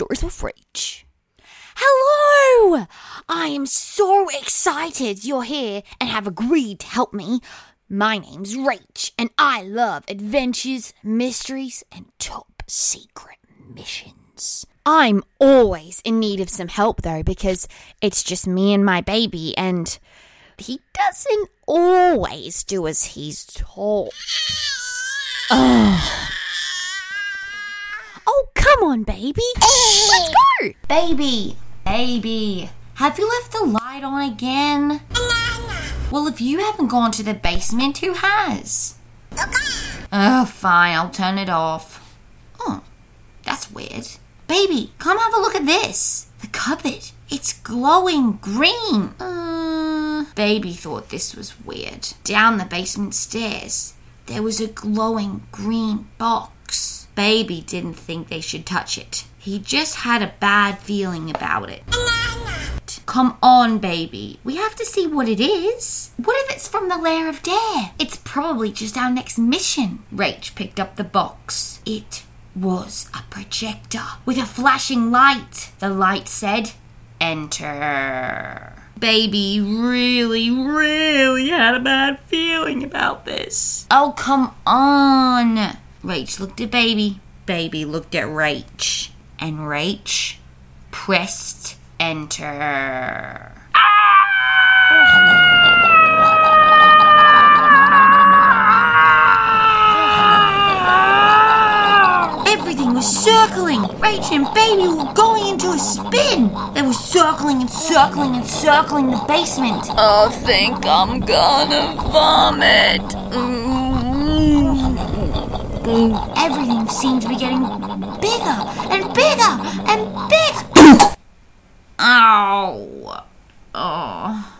Stories with Rach. Hello! I am so excited you're here and have agreed to help me. My name's Rach, and I love adventures, mysteries, and top secret missions. I'm always in need of some help though, because it's just me and my baby, and he doesn't always do as he's told. Ugh. Come on, baby. Let's go. Baby, baby, have you left the light on again? Well, if you haven't gone to the basement, who has? Oh, fine, I'll turn it off. Oh, that's weird. Baby, come have a look at this. The cupboard. It's glowing green. Uh, baby thought this was weird. Down the basement stairs, there was a glowing green box. Baby didn't think they should touch it. He just had a bad feeling about it. Come on, baby. We have to see what it is. What if it's from the Lair of Dare? It's probably just our next mission. Rach picked up the box. It was a projector with a flashing light. The light said, Enter. Baby really, really had a bad feeling about this. Oh, come on. Rach looked at Baby. Baby looked at Rach. And Rach pressed enter. Everything was circling. Rach and Baby were going into a spin. They were circling and circling and circling the basement. I think I'm gonna vomit. Mm. Everything seemed to be getting bigger and bigger and bigger. Ow. Oh.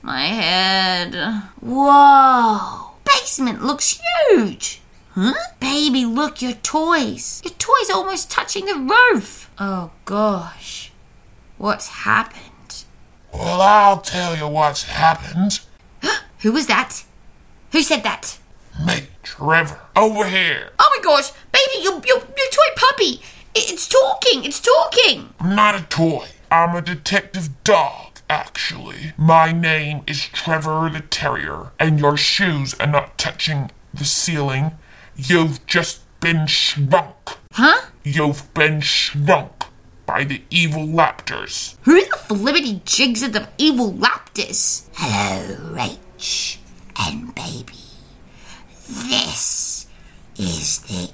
My head. Whoa. Basement looks huge. Huh? Baby, look, your toys. Your toys almost touching the roof. Oh, gosh. What's happened? Well, I'll tell you what's happened. Who was that? Who said that? Me, Trevor, over here. Oh my gosh, baby, your, your, your toy puppy. It- It's talking, it's talking. I'm not a toy. I'm a detective dog, actually. My name is Trevor the Terrier, and your shoes are not touching the ceiling. You've just been shrunk. Huh? You've been shrunk by the evil Raptors. Who the flippity jigs are the evil Raptors? Hello, Rach and baby. This is the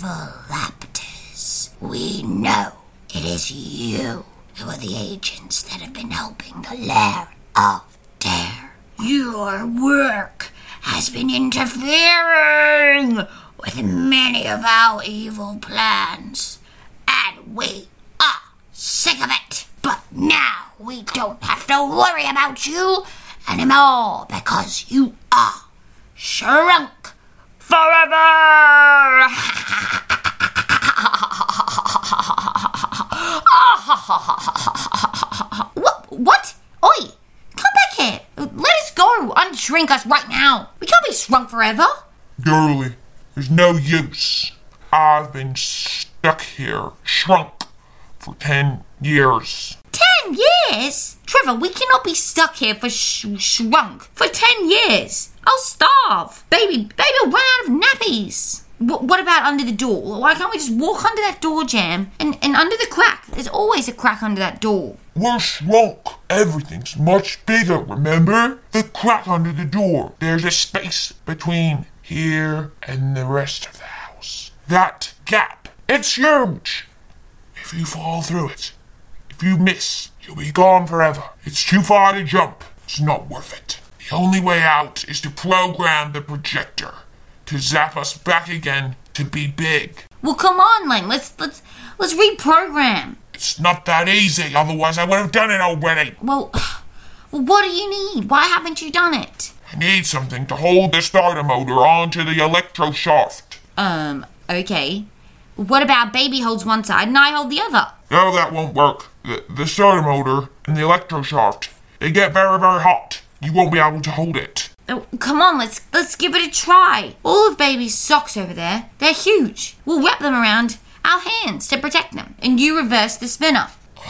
evil Raptors. We know it is you who are the agents that have been helping the Lair of Dare. Your work has been interfering with many of our evil plans, and we are sick of it. But now we don't have to worry about you anymore because you are shrunk forever. what? What? Oi! Come back here. Let us go. Unshrink us right now. We can't be shrunk forever. Girly, there's no use. I've been stuck here, shrunk, for ten years. Ten years? Trevor, we cannot be stuck here for sh- shrunk for ten years. I'll starve. Baby, baby, run out of nappies. Wh- what about under the door? Why can't we just walk under that door jam and, and under the crack? There's always a crack under that door. We're shrunk. Everything's much bigger, remember? The crack under the door. There's a space between here and the rest of the house. That gap. It's huge. If you fall through it, if you miss, you'll be gone forever. It's too far to jump. It's not worth it. The only way out is to program the projector to zap us back again to be big. Well, come on, Len. Let's let's let's reprogram. It's not that easy, otherwise I would have done it already. Well, well, what do you need? Why haven't you done it? I need something to hold the starter motor onto the electro shaft. Um, okay. What about baby holds one side and I hold the other? No, that won't work. The, the starter motor and the electro shaft, they get very, very hot. You won't be able to hold it. Oh, come on, let's let's give it a try. All of baby's socks over there, they're huge. We'll wrap them around our hands to protect them, and you reverse the spinner.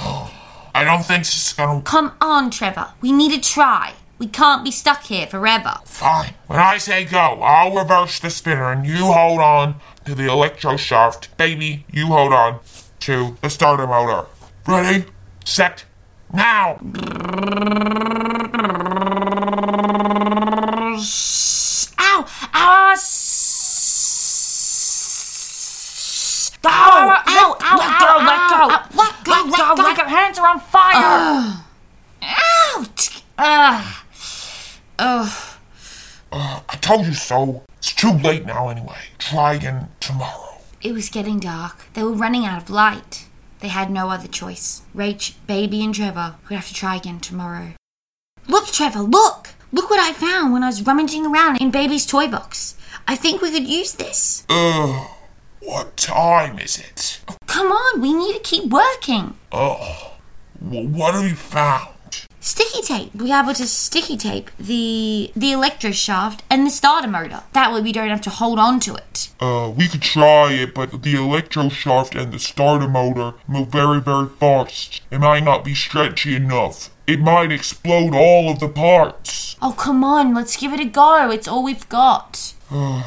I don't think this is gonna. Come on, Trevor. We need to try. We can't be stuck here forever. Fine. When I say go, I'll reverse the spinner and you hold on to the electro shaft. Baby, you hold on to the starter motor. Ready? Set. Now! Ow! Ow! Ow! Ow! Ow! Ow! Let go! Let go! Let go! Let go! Let go! Hands are on fire! Ouch! Ugh. Ugh. Uh, I told you so. It's too late now anyway. Try again tomorrow. It was getting dark. They were running out of light. They had no other choice. Rach, Baby, and Trevor would have to try again tomorrow. Look, Trevor, look! Look what I found when I was rummaging around in Baby's toy box. I think we could use this. Ugh. What time is it? Come on, we need to keep working. Oh. Well, what have you found? Sticky tape. We're able to sticky tape the the electro shaft and the starter motor. That way we don't have to hold on to it. Uh, we could try it, but the electro shaft and the starter motor move very, very fast. It might not be stretchy enough. It might explode all of the parts. Oh come on, let's give it a go. It's all we've got.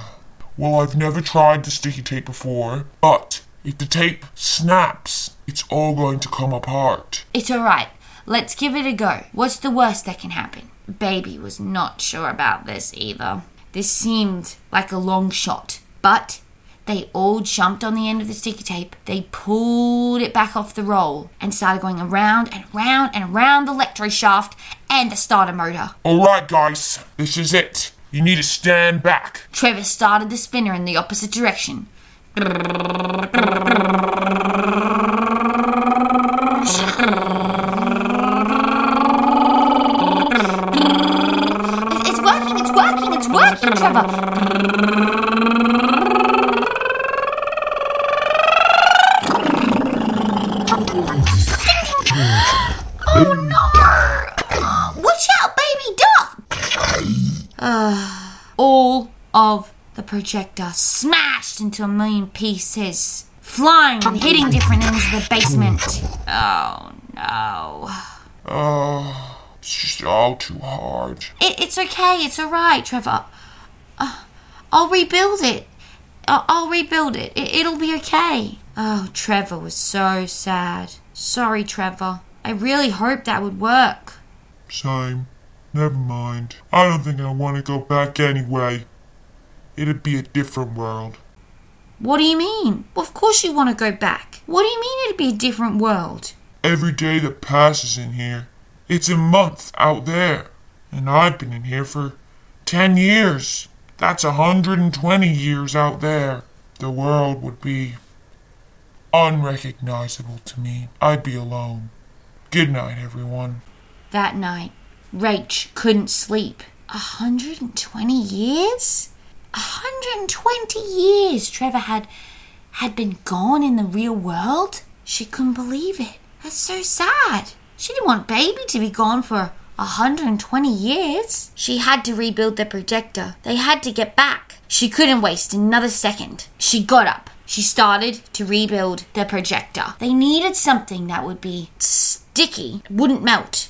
Well, I've never tried the sticky tape before, but if the tape snaps, it's all going to come apart. It's alright. Let's give it a go. What's the worst that can happen? Baby was not sure about this either. This seemed like a long shot, but they all jumped on the end of the sticky tape. They pulled it back off the roll and started going around and around and around the electro shaft and the starter motor. Alright, guys, this is it. You need to stand back. Trevor started the spinner in the opposite direction. It's working, it's working, it's working, Trevor. Projector smashed into a million pieces, flying and hitting different ends of the basement. Oh no. Oh, it's just all too hard. It, it's okay, it's alright, Trevor. Uh, I'll rebuild it. I'll, I'll rebuild it. it. It'll be okay. Oh, Trevor was so sad. Sorry, Trevor. I really hoped that would work. Same. Never mind. I don't think I want to go back anyway. It'd be a different world. What do you mean? Well, of course you want to go back. What do you mean it'd be a different world? Every day that passes in here, it's a month out there. And I've been in here for 10 years. That's a 120 years out there. The world would be unrecognizable to me. I'd be alone. Good night, everyone. That night, Rach couldn't sleep. A hundred and twenty years? A hundred and twenty years Trevor had had been gone in the real world? She couldn't believe it. That's so sad. She didn't want baby to be gone for a hundred and twenty years. She had to rebuild the projector. They had to get back. She couldn't waste another second. She got up. She started to rebuild the projector. They needed something that would be sticky, wouldn't melt.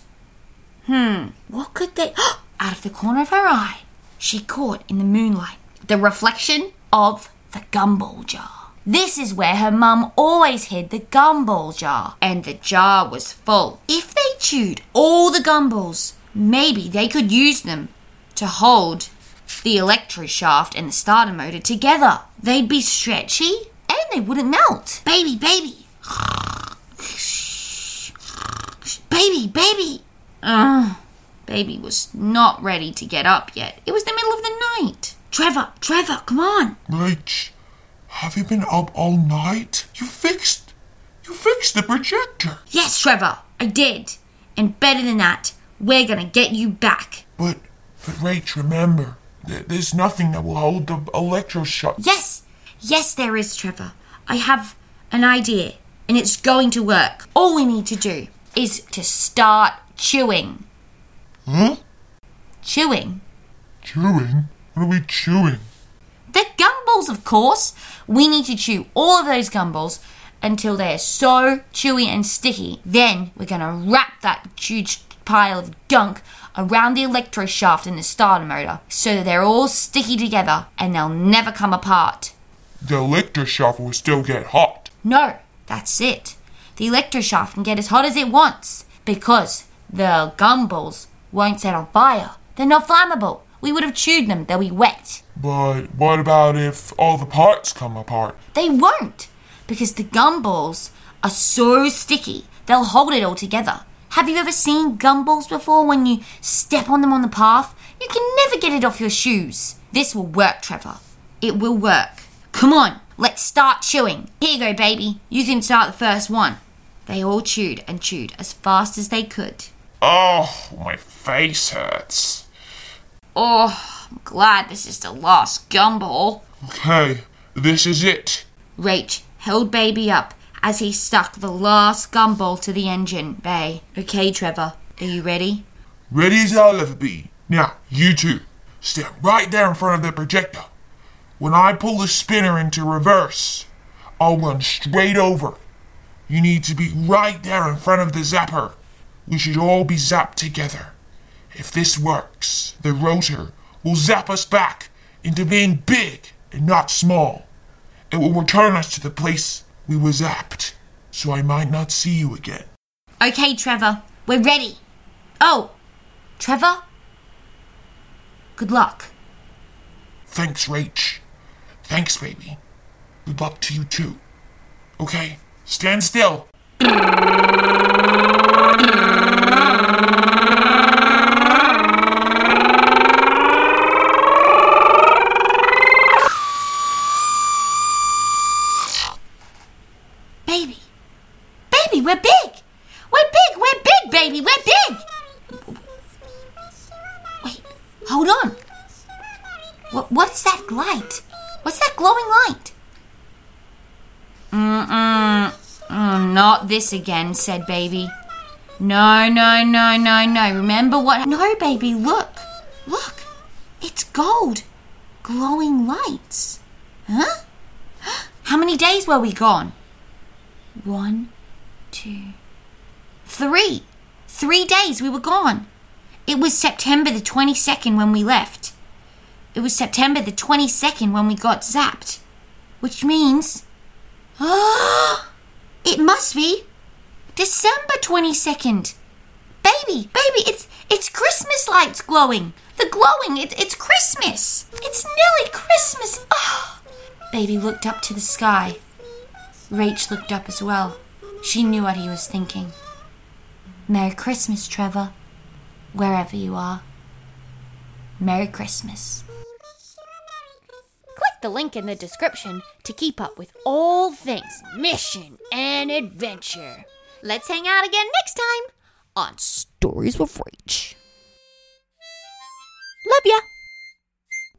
Hmm, what could they. Out of the corner of her eye, she caught in the moonlight the reflection of the gumball jar. This is where her mum always hid the gumball jar, and the jar was full. If they chewed all the gumballs, maybe they could use them to hold the electro shaft and the starter motor together. They'd be stretchy and they wouldn't melt. Baby, baby. Baby, baby. Ugh. Baby was not ready to get up yet. It was the middle of the night. Trevor, Trevor, come on. Rach, have you been up all night? You fixed. You fixed the projector. Yes, Trevor, I did. And better than that, we're gonna get you back. But, but Rach, remember, th- there's nothing that will hold the electro shaft. Yes, yes, there is, Trevor. I have an idea, and it's going to work. All we need to do is to start chewing. Huh? Chewing? Chewing? What are we chewing? The gumballs, of course, we need to chew all of those gumballs until they're so chewy and sticky. Then we're going to wrap that huge pile of gunk around the electro shaft in the starter motor so that they're all sticky together and they'll never come apart. The electric shaft will still get hot. No, that's it. The electro shaft can get as hot as it wants because the gumballs won't set on fire. They're not flammable. We would have chewed them, they'll be wet. But what about if all the parts come apart? They won't because the gumballs are so sticky, they'll hold it all together. Have you ever seen gumballs before when you step on them on the path? You can never get it off your shoes. This will work, Trevor. It will work. Come on, let's start chewing. Here you go, baby. You can start the first one. They all chewed and chewed as fast as they could. Oh, my face hurts. Oh, I'm glad this is the last gumball. Okay, this is it. Rach held baby up as he stuck the last gumball to the engine bay. Okay, Trevor, are you ready? Ready as I'll ever be. Now, you two, stand right there in front of the projector. When I pull the spinner into reverse, I'll run straight over. You need to be right there in front of the zapper. We should all be zapped together. If this works, the rotor will zap us back into being big and not small. It will return us to the place we were zapped, so I might not see you again. Okay, Trevor, we're ready. Oh, Trevor? Good luck. Thanks, Rach. Thanks, baby. Good luck to you too. Okay, stand still. Baby. Baby, we're big. We're big. We're big, baby. We're big. Wait, hold on. What, what is that light? What's that glowing light? Mm-mm. Mm, not this again, said baby. No, no, no, no, no. Remember what? No, baby, look. Look. It's gold. Glowing lights. Huh? How many days were we gone? One, two, three. Three days we were gone. It was September the 22nd when we left. It was September the 22nd when we got zapped. Which means. Ah! it must be December 22nd. Baby, baby, it's it's Christmas lights glowing. The glowing, it, it's Christmas. It's nearly Christmas. Oh. Baby looked up to the sky. Rach looked up as well. She knew what he was thinking. Merry Christmas, Trevor. Wherever you are. Merry Christmas. The link in the description to keep up with all things mission and adventure. Let's hang out again next time on Stories with Rach. Love ya!